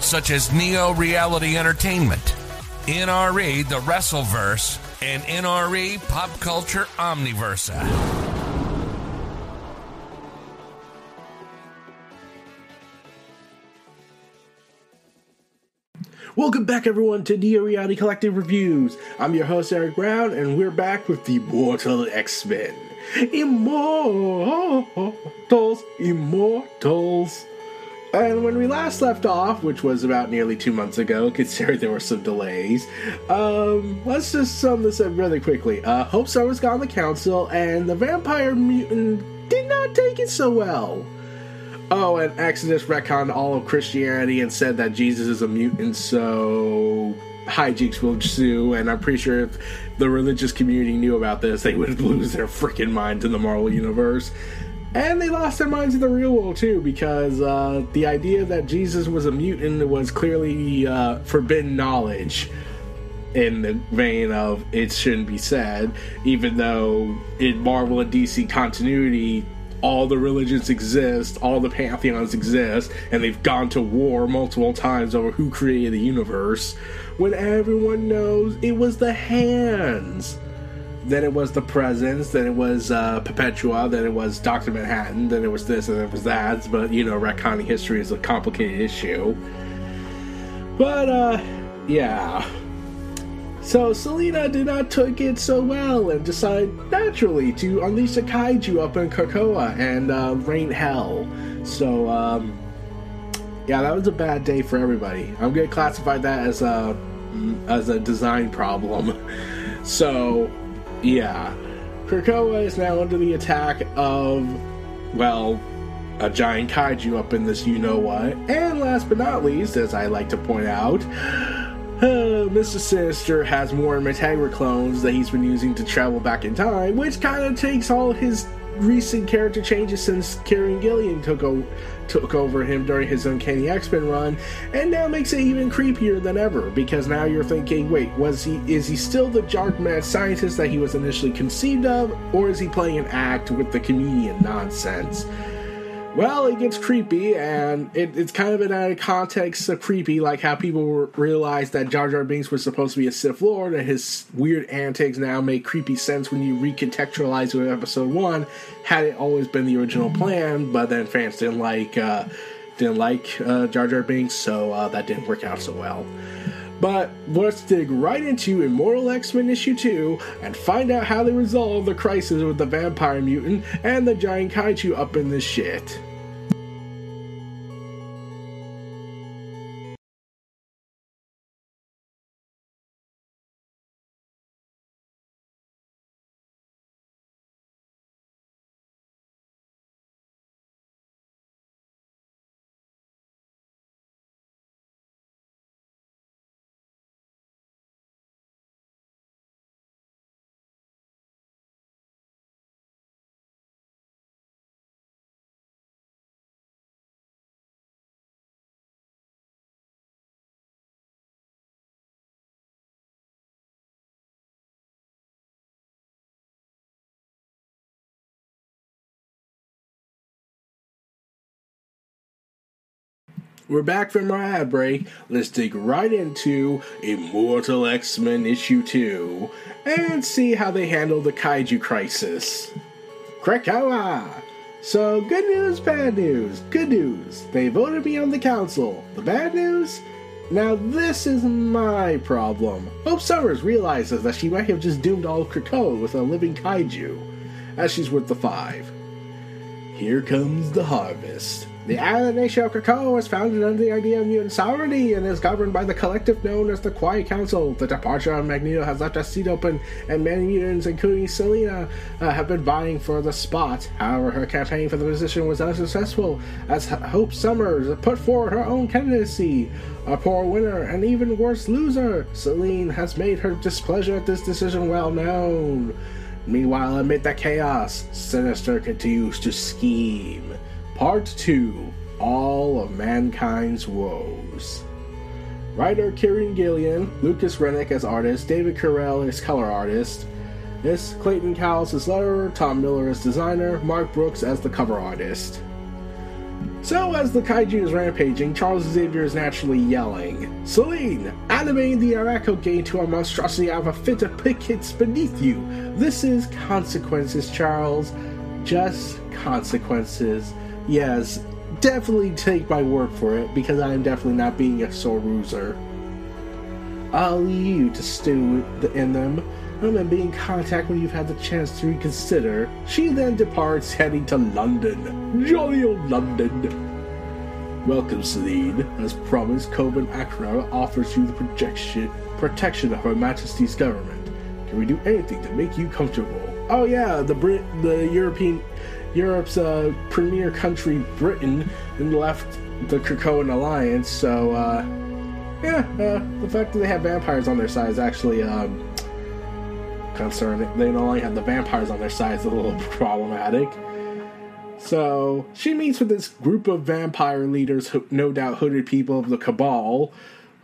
such as Neo Reality Entertainment, NRE The Wrestleverse, and NRE Pop Culture Omniversa. Welcome back, everyone, to Neo Reality Collective Reviews. I'm your host, Eric Brown, and we're back with the Mortal X Men. Immortals, Immortals. And when we last left off, which was about nearly two months ago, considering there were some delays, um, let's just sum this up really quickly. Uh, Hope Summers got on the council, and the vampire mutant did not take it so well. Oh, and Exodus retconned all of Christianity and said that Jesus is a mutant, so hijinks will ensue. And I'm pretty sure if the religious community knew about this, they would lose their freaking minds in the Marvel Universe. And they lost their minds in the real world too, because uh, the idea that Jesus was a mutant was clearly uh, forbidden knowledge in the vein of it shouldn't be said, even though in Marvel and DC continuity, all the religions exist, all the pantheons exist, and they've gone to war multiple times over who created the universe, when everyone knows it was the hands. Then it was the presence, then it was uh, Perpetua, then it was Dr. Manhattan, then it was this, and then it was that. But, you know, retconning history is a complicated issue. But, uh, yeah. So Selina did not take it so well and decided naturally to unleash a kaiju up in Krakoa and uh, rain hell. So um, yeah, that was a bad day for everybody. I'm gonna classify that as a as a design problem. So yeah, Krakoa is now under the attack of well a giant kaiju up in this you know what. And last but not least, as I like to point out. Uh, Mr. Sinister has more Metagra clones that he's been using to travel back in time, which kind of takes all his recent character changes since Kieron Gillen took, o- took over him during his Uncanny X-Men run, and now makes it even creepier than ever, because now you're thinking, wait, was he is he still the dark mad scientist that he was initially conceived of, or is he playing an act with the comedian nonsense? Well, it gets creepy, and it, it's kind of an out of context of creepy, like how people realized that Jar Jar Binks was supposed to be a Sith Lord, and his weird antics now make creepy sense when you recontextualize it with Episode One. Had it always been the original plan, but then fans didn't like uh, didn't like uh, Jar Jar Binks, so uh, that didn't work out so well. But let's dig right into Immortal X Men issue 2 and find out how they resolve the crisis with the vampire mutant and the giant kaiju up in this shit. We're back from our ad break. Let's dig right into Immortal X Men issue 2 and see how they handle the kaiju crisis. Krakoa! So, good news, bad news. Good news. They voted me on the council. The bad news? Now, this is my problem. Hope Summers realizes that she might have just doomed all of Krakoa with a living kaiju, as she's worth the five. Here comes the harvest. The island nation of Krakoa was founded under the idea of mutant sovereignty and is governed by the collective known as the Quiet Council. The departure of Magneto has left a seat open, and many mutants, including Selina, uh, have been vying for the spot. However, her campaign for the position was unsuccessful, as Hope Summers put forward her own candidacy. A poor winner and even worse loser, Selene has made her displeasure at this decision well known. Meanwhile, amid the chaos, Sinister continues to scheme. Part 2 All of Mankind's Woes. Writer Kieron Gillen, Lucas Werneck as artist, David Curiel as color artist, this Clayton Cowles as letterer, Tom Muller as designer, Mark Brooks as the cover artist. So, as the kaiju is rampaging, Charles Xavier is naturally yelling, Selene, animating the Arakko Gate to a monstrosity out of a fit of pickets beneath you. This is consequences, Charles. Just consequences. Yes, definitely take my word for it because I am definitely not being a sore loser. I'll leave you to stew in them and be in contact when you've had the chance to reconsider. She then departs, heading to London. Jolly old London. Welcome, Selene. As promised, Coven Akra offers you the protection protection of Her Majesty's government. Can we do anything to make you comfortable? Oh yeah, the Brit, the European Europe's uh, premier country, Britain, and left the Krakoan alliance. So, uh, yeah, uh, the fact that they have vampires on their side is actually um, concerning. They not only have the vampires on their side is a little problematic. So she meets with this group of vampire leaders, no doubt hooded people of the Cabal.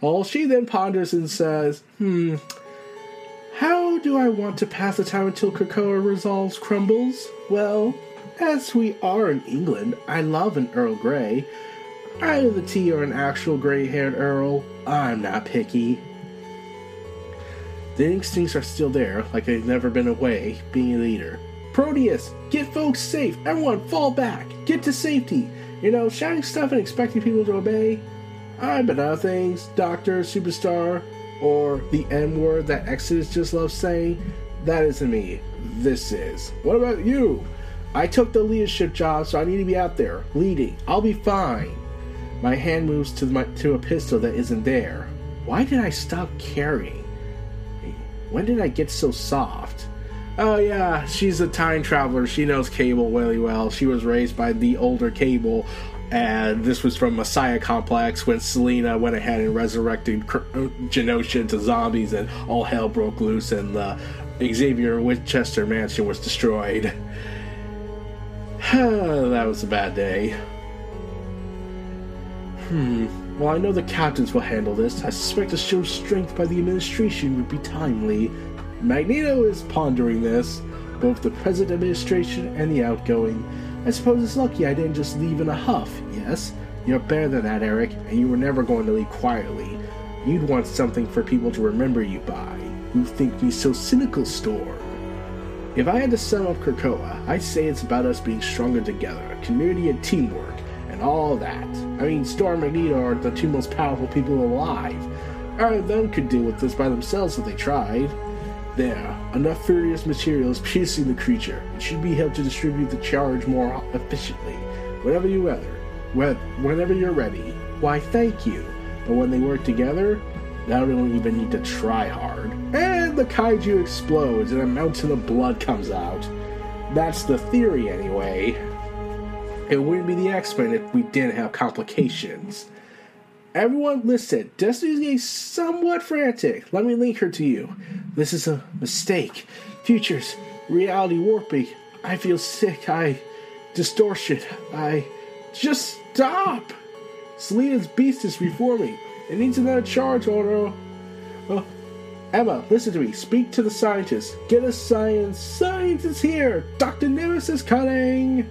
All she then ponders and says, "Hmm, how do I want to pass the time until Krakoa resolves crumbles? Well, as we are in England, I love an Earl Grey. Either the tea or an actual gray haired Earl, I'm not picky. The instincts are still there, like they've never been away, being a leader. Proteus, get folks safe. Everyone fall back. Get to safety. You know, shouting stuff and expecting people to obey. I've been other things, Doctor, Superstar, or the N word that Exodus just loves saying. That isn't me. This is. What about you? I took the leadership job, so I need to be out there, leading. I'll be fine. My hand moves to, my, to a pistol that isn't there. Why did I stop carrying? When did I get so soft? Oh, yeah, she's a time traveler. She knows Cable really well. She was raised by the older Cable, and this was from Messiah Complex when Selina went ahead and resurrected uh, Genosha into zombies, and all hell broke loose, and the Xavier Westchester mansion was destroyed. that was a bad day. Hmm. Well, I know the captains will handle this. I suspect a show of strength by the administration would be timely. Magneto is pondering this, both the present administration and the outgoing. I suppose it's lucky I didn't just leave in a huff, yes? You're better than that, Erik, and you were never going to leave quietly. You'd want something for people to remember you by. You think me so cynical, Storm. If I had to sum up Krakoa, I'd say it's about us being stronger together, community and teamwork, and all that. I mean, Storm and Magneto are the two most powerful people alive. Either of them could deal with this by themselves if they tried. There, enough ferrous materials piercing the creature. It should be helped to distribute the charge more efficiently. Whenever you weather, whenever you're ready. Why, thank you. But when they work together, now we don't even need to try hard. And the kaiju explodes and a mountain of blood comes out. That's the theory, anyway. It wouldn't be the X Men if we didn't have complications. Everyone, listen. Destiny's getting somewhat frantic. Let me link her to you. This is a mistake. Futures, reality warping. I feel sick. I. distortion. I. Just stop! Selena's beast is reforming. It needs another charge order. Oh, Emma, listen to me. Speak to the scientists. Get us science. Science is here. Dr. Nemesis is coming.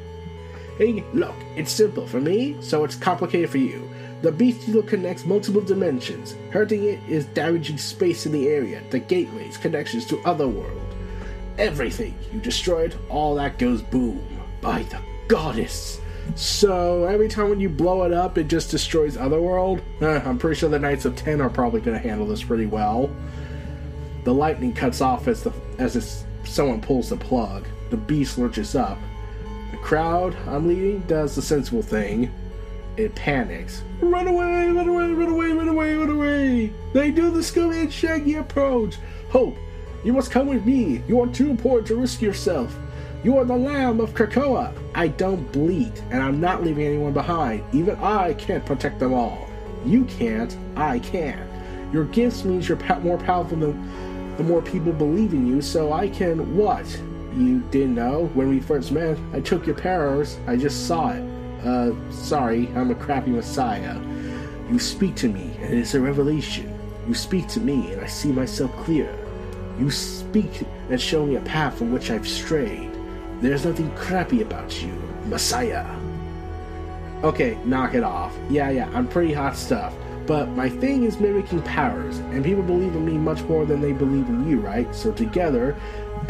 Hey, look, it's simple for me, so it's complicated for you. The beast connects multiple dimensions. Hurting it is damaging space in the area, the gateways, connections to other world. Everything you destroyed, all that goes boom. By the goddess. So every time when you blow it up, it just destroys Otherworld. Eh, I'm pretty sure the Knights of Ten are probably going to handle this pretty well. The lightning cuts off as the as someone pulls the plug. The beast lurches up. The crowd I'm leading does the sensible thing. It panics. Run away, run away, run away, run away, run away! They do the Scooby and Shaggy approach. Hope, you must come with me. You are too important to risk yourself. You are the lamb of Krakoa. I don't bleed, and I'm not leaving anyone behind. Even I can't protect them all. You can't, I can. Your gifts means you're more powerful than the more people believe in you, so I can what? You didn't know? When we first met, I took your powers. I just saw it. Uh, sorry, I'm a crappy messiah. You speak to me, and it's a revelation. You speak to me, and I see myself clear. You speak and show me a path from which I've strayed. There's nothing crappy about you, Messiah. Okay, knock it off. Yeah, yeah, I'm pretty hot stuff. But my thing is mimicking powers, and people believe in me much more than they believe in you, right? So together,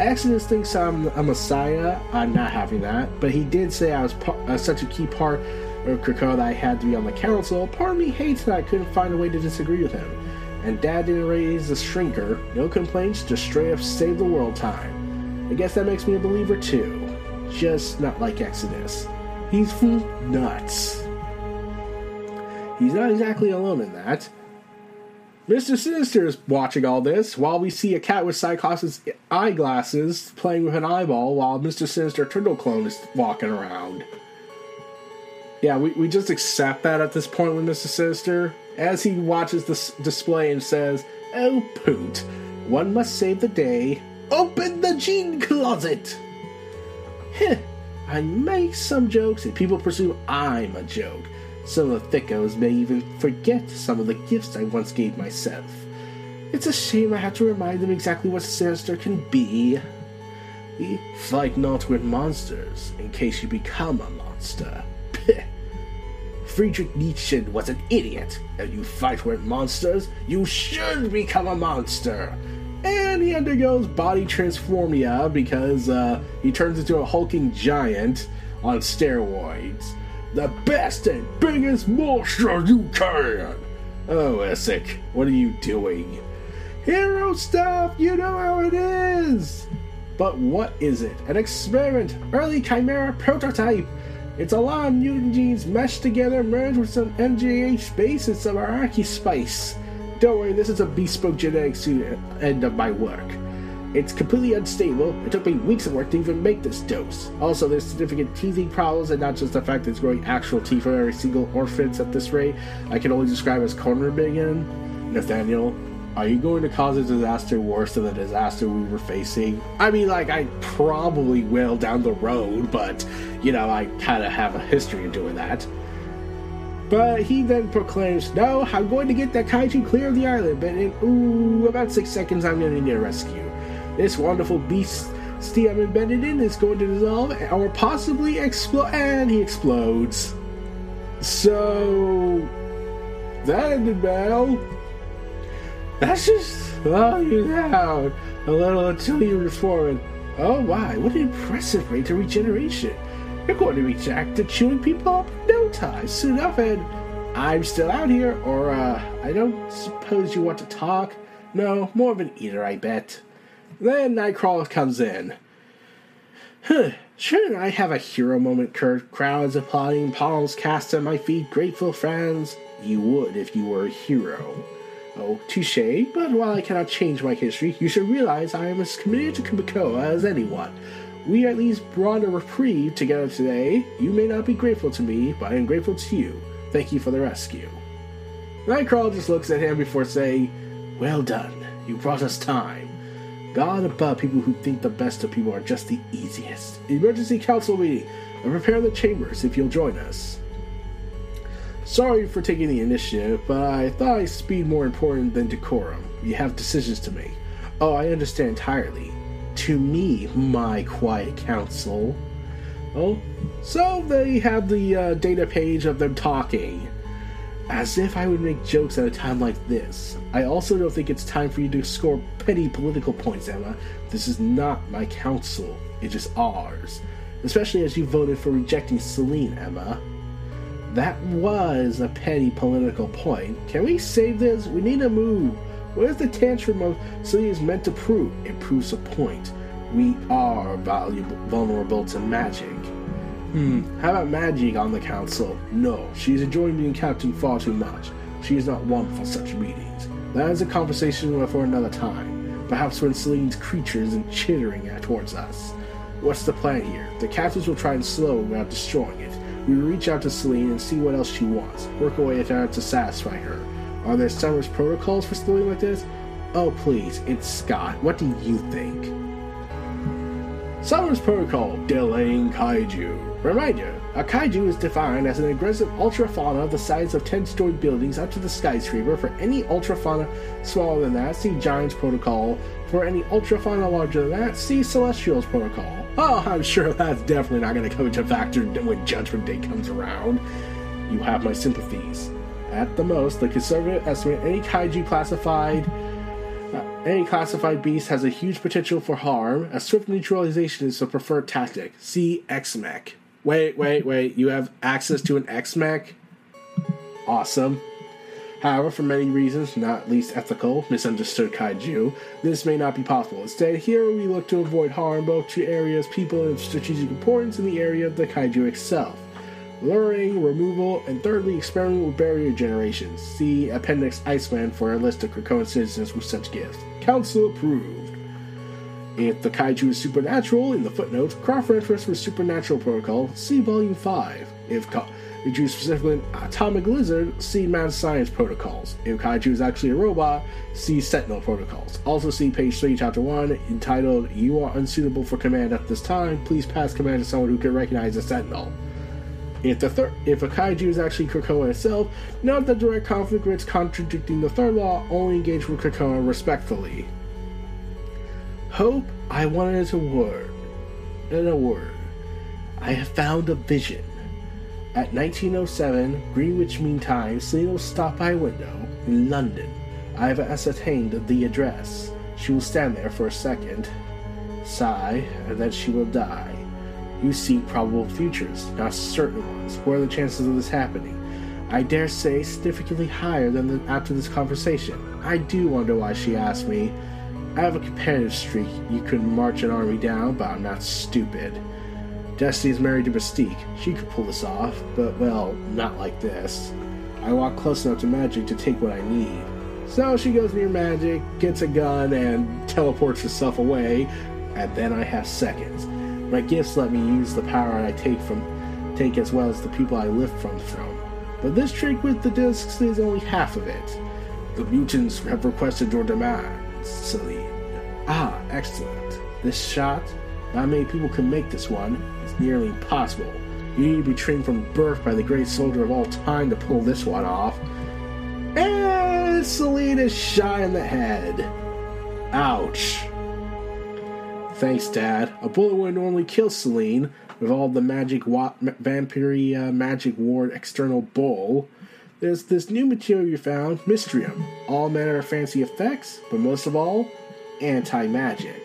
Exodus thinks I'm a messiah. I'm not having that. But he did say I was uh, such a key part of Krakoa that I had to be on the council. Part of me hates that I couldn't find a way to disagree with him. And Dad didn't raise a shrinker. No complaints, just straight up save the world time. I guess that makes me a believer too. Just not like Exodus. He's nuts. He's not exactly alone in that. Mr. Sinister is watching all this while we see a cat with Cyclops' eyeglasses playing with an eyeball while Mr. Sinister Turtle Clone is walking around. Yeah, we, we just accept that at this point with Mr. Sinister as he watches this display and says, Oh, poot, one must save the day Open the gene closet! Heh, I make some jokes and people presume I'm a joke. Some of the thickos may even forget some of the gifts I once gave myself. It's a shame I have to remind them exactly what sinister can be. Fight not with monsters in case you become a monster. Friedrich Nietzsche was an idiot. If you fight with monsters, you should become a monster and he undergoes body transformia because uh, he turns into a hulking giant on steroids. The best and biggest monster you can! Oh, Essex, what are you doing? Hero stuff, you know how it is! But what is it? An experiment, early chimera prototype. It's a lot of mutant genes meshed together, merged with some MJH base and some Araki spice. Don't worry, this is a bespoke genetic suit end of my work. It's completely unstable. It took me weeks of work to even make this dose. Also, there's significant teething problems, and not just the fact that it's growing actual teeth for every single orphan at this rate. I can only describe as Cronenbergian. Nathaniel, are you going to cause a disaster worse than the disaster we were facing? I mean, like, I probably will down the road, but, you know, I kind of have a history of doing that. But he then proclaims, No, I'm going to get that kaiju clear of the island, but in ooh, about six seconds I'm going to need a rescue. This wonderful beast I'm embedded in is going to dissolve or possibly explode, and he explodes. So that ended well. That's just oh you down a little until you reform. Oh my, what an impressive rate of regeneration! You're going to be jacked to chewing people up no time. Soon enough, and I'm still out here, or, uh, I don't suppose you want to talk? No, more of an eater, I bet. Then Nightcrawler comes in. Huh, shouldn't I have a hero moment, Kurt? Crowds applauding, palms cast at my feet, grateful fans. You would if you were a hero. Oh, touche, but while I cannot change my history, you should realize I am as committed to Krakoa as anyone. We at least brought a reprieve together today. You may not be grateful to me, but I am grateful to you. Thank you for the rescue. Nightcrawler just looks at him before saying, Well done. You brought us time. God above, people who think the best of people are just the easiest. Emergency council meeting. And prepare the chambers if you'll join us. Sorry for taking the initiative, but I thought speed more important than decorum. You have decisions to make. Oh, I understand entirely to me, my quiet council. Oh, so they have the uh, data page of them talking. As if I would make jokes at a time like this. I also don't think it's time for you to score petty political points, Emma. This is not my council, it is just ours. Especially as you voted for rejecting Selene, Emma. That was a petty political point. Can we save this? We need to move. What is the tantrum of is meant to prove? It proves a point. We are valuable, vulnerable to magic. Hmm, how about Magic on the council? No, she's enjoying being captain far too much. She is not one for such meetings. That is a conversation for another time. Perhaps when Selene's creatures and chittering towards us. What's the plan here? The captains will try and slow without destroying it. We reach out to Selene and see what else she wants. Work away at her to satisfy her. Are there Summer's protocols for something like this? Oh, please, it's Scott. What do you think? Summer's Protocol Delaying Kaiju. Reminder A kaiju is defined as an aggressive ultrafauna of the size of 10 story buildings up to the skyscraper. For any ultrafauna smaller than that, see Giant's Protocol. For any ultrafauna larger than that, see Celestial's Protocol. Oh, I'm sure that's definitely not going to come into factor when Judgment Day comes around. You have my sympathies. At the most, the conservative estimate any kaiju classified uh, any classified beast has a huge potential for harm. A swift neutralization is the preferred tactic. See X-Mech. Wait, wait, wait. You have access to an X-Mech? Awesome. However, for many reasons, not least ethical, misunderstood kaiju, this may not be possible. Instead, here we look to avoid harm both to areas, people of strategic importance, in the area of the kaiju itself luring, removal, and thirdly, experimenting with barrier generation. See Appendix Iceman for a list of Krakoan citizens with such gifts. Council approved. If the kaiju is supernatural, in the footnotes, cross reference with supernatural protocol, see Volume 5. If kaiju is specifically an atomic lizard, see mad science protocols. If kaiju is actually a robot, see sentinel protocols. Also see page 3, chapter 1, entitled You are unsuitable for command at this time. Please pass command to someone who can recognize a sentinel. If the thir- if a kaiju is actually Krakoa itself, note that direct conflict risks contradicting the third law. Only engage with Krakoa respectfully. Hope I wanted a word. In a word, I have found a vision. At 1907 Greenwich Mean Time, Selena stop by a window in London. I have ascertained the address. She will stand there for a second, sigh, and then she will die. You see probable futures, not certain ones. What are the chances of this happening? I dare say significantly higher than the, after this conversation. I do wonder why she asked me. I have a competitive streak. You could march an army down, but I'm not stupid. Destiny's married to Mystique. She could pull this off, but well, not like this. I walk close enough to Magic to take what I need. So she goes near Magic, gets a gun, and teleports herself away, and then I have seconds. My gifts let me use the power I take from take as well as the people I lift from the from. But this trick with the discs is only half of it. The mutants have requested your demands, Selene. Ah, excellent. This shot, not many people can make this one. It's nearly impossible. You need to be trained from birth by the great soldier of all time to pull this one off. And Selene is shot in the head. Ouch. Thanks, Dad. A bullet would normally kill Celine with all the magic wa- vampire uh, magic ward external bull. There's this new material you found, Mystrium. All manner of fancy effects, but most of all, anti-magic.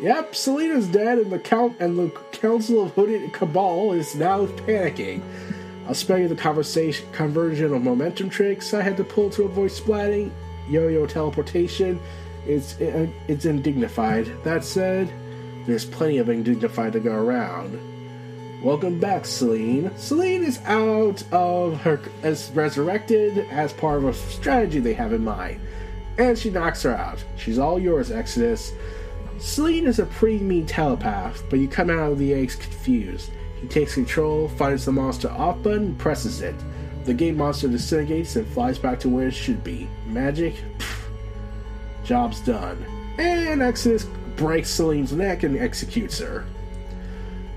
Yep, Selena's dead, and the count and the Council of Hooded Cabal is now panicking. I'll spare you the conversation conversion of momentum tricks I had to pull to avoid splatting. Yo-yo teleportation. It's it's indignified. That said, there's plenty of undignified to go around. Welcome back, Selene. Selene is out of her as resurrected as part of a strategy they have in mind. And she knocks her out. She's all yours, Exodus. Selene is a pretty mean telepath, but you come out of the eggs confused. He takes control, finds the monster off button, presses it. The gate monster disintegrates and flies back to where it should be. Magic? Pfft. Job's done. And Exodus breaks Selene's neck and executes her.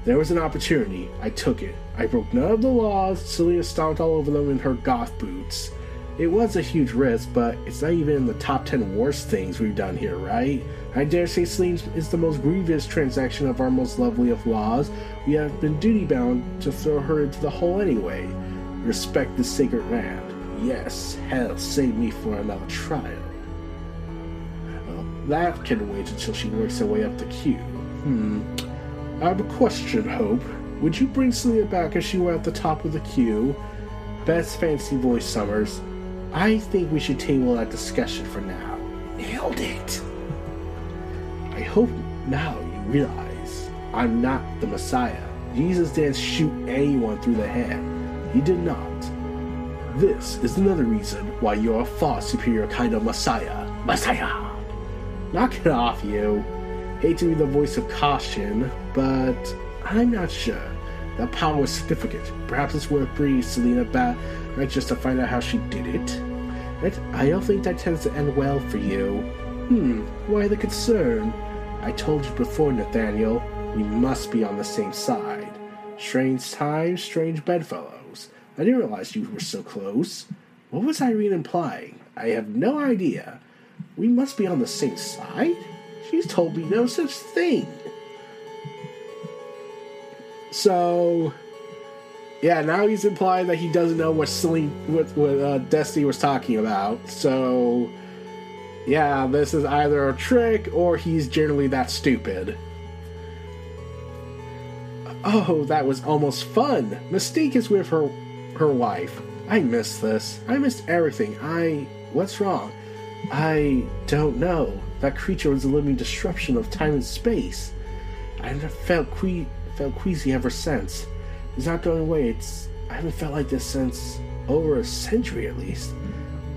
There was an opportunity. I took it. I broke none of the laws. Selena stomped all over them in her goth boots. It was a huge risk, but it's not even in the top 10 worst things we've done here, right? I dare say Selene is the most grievous transaction of our most lovely of laws. We have been duty bound to throw her into the hole anyway. Respect the sacred land. Yes, hell, save me for another trial. That can wait until she works her way up the queue. Hmm. I have a question, Hope. Would you bring Celia back if she were at the top of the queue? Best fancy voice Summers. I think we should table that discussion for now. Nailed it. I hope now you realize I'm not the Messiah. Jesus didn't shoot anyone through the head. He did not. This is another reason why you're a far superior kind of Messiah. Messiah! Knock it off, you. Hate to be the voice of caution, but I'm not sure. That power was significant. Perhaps it's worth bringing Selena back right just to find out how she did it. I don't think that tends to end well for you. Hmm, why the concern? I told you before, Nathaniel, we must be on the same side. Strange times, strange bedfellows. I didn't realize you were so close. What was Irene implying? I have no idea. We must be on the same side? She's told me no such thing. So, yeah, now he's implying that he doesn't know what Selene, what, what uh, Destiny was talking about. So, yeah, this is either a trick or he's generally that stupid. Oh, that was almost fun. Mystique is with her her wife. I missed this. I missed everything. I what's wrong? I don't know. That creature was a living disruption of time and space. I have felt que- felt queasy ever since. It's not going away. It's I haven't felt like this since over a century at least.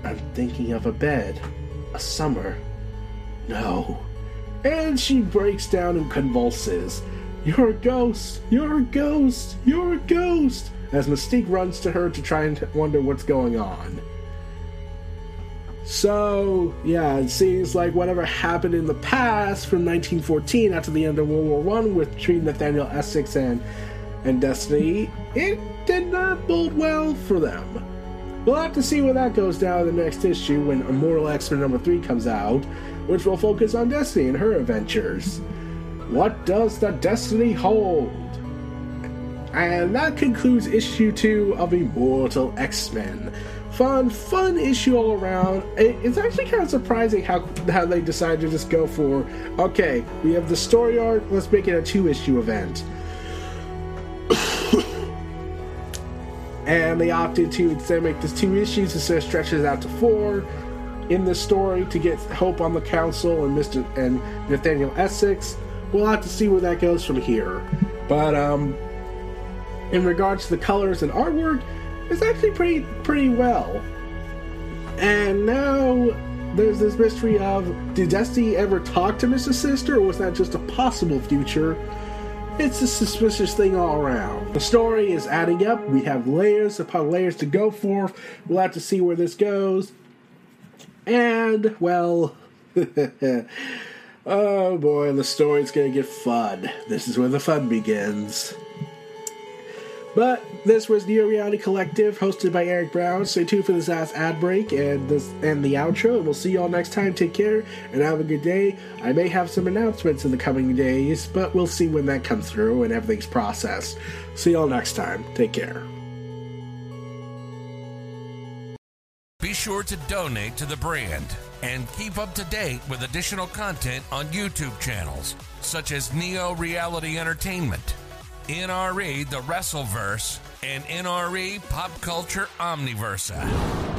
I'm thinking of a bed, a summer. No. And she breaks down and convulses. You're a ghost! You're a ghost! You're a ghost! As Mystique runs to her to try and wonder what's going on. So, yeah, it seems like whatever happened in the past from 1914 after the end of World War One with between Nathaniel Essex and, and Destiny, it did not bode well for them. We'll have to see where that goes down in the next issue when Immortal X-Men number 3 comes out, which will focus on Destiny and her adventures. What does the Destiny hold? And that concludes issue 2 of Immortal X-Men fun, fun issue all around. It's actually kind of surprising how how they decided to just go for okay, we have the story arc, let's make it a two issue event. and they opted to instead make this two issues instead of stretches out to four in the story to get Hope on the council and Mr. and Nathaniel Essex. We'll have to see where that goes from here. But um in regards to the colors and artwork, it's actually pretty pretty well. And now there's this mystery of did Destiny ever talk to Mrs. Sister, or was that just a possible future? It's a suspicious thing all around. The story is adding up. We have layers upon layers to go for. We'll have to see where this goes. And, well, oh boy, the story's gonna get fun. This is where the fun begins. But this was Neo Reality Collective, hosted by Eric Brown. Stay tuned for this last ad break and this and the outro. And we'll see y'all next time. Take care and have a good day. I may have some announcements in the coming days, but we'll see when that comes through and everything's processed. See y'all next time. Take care. Be sure to donate to the brand and keep up to date with additional content on YouTube channels such as Neo Reality Entertainment. NRE The Wrestleverse, and NRE Pop Culture Omniversa.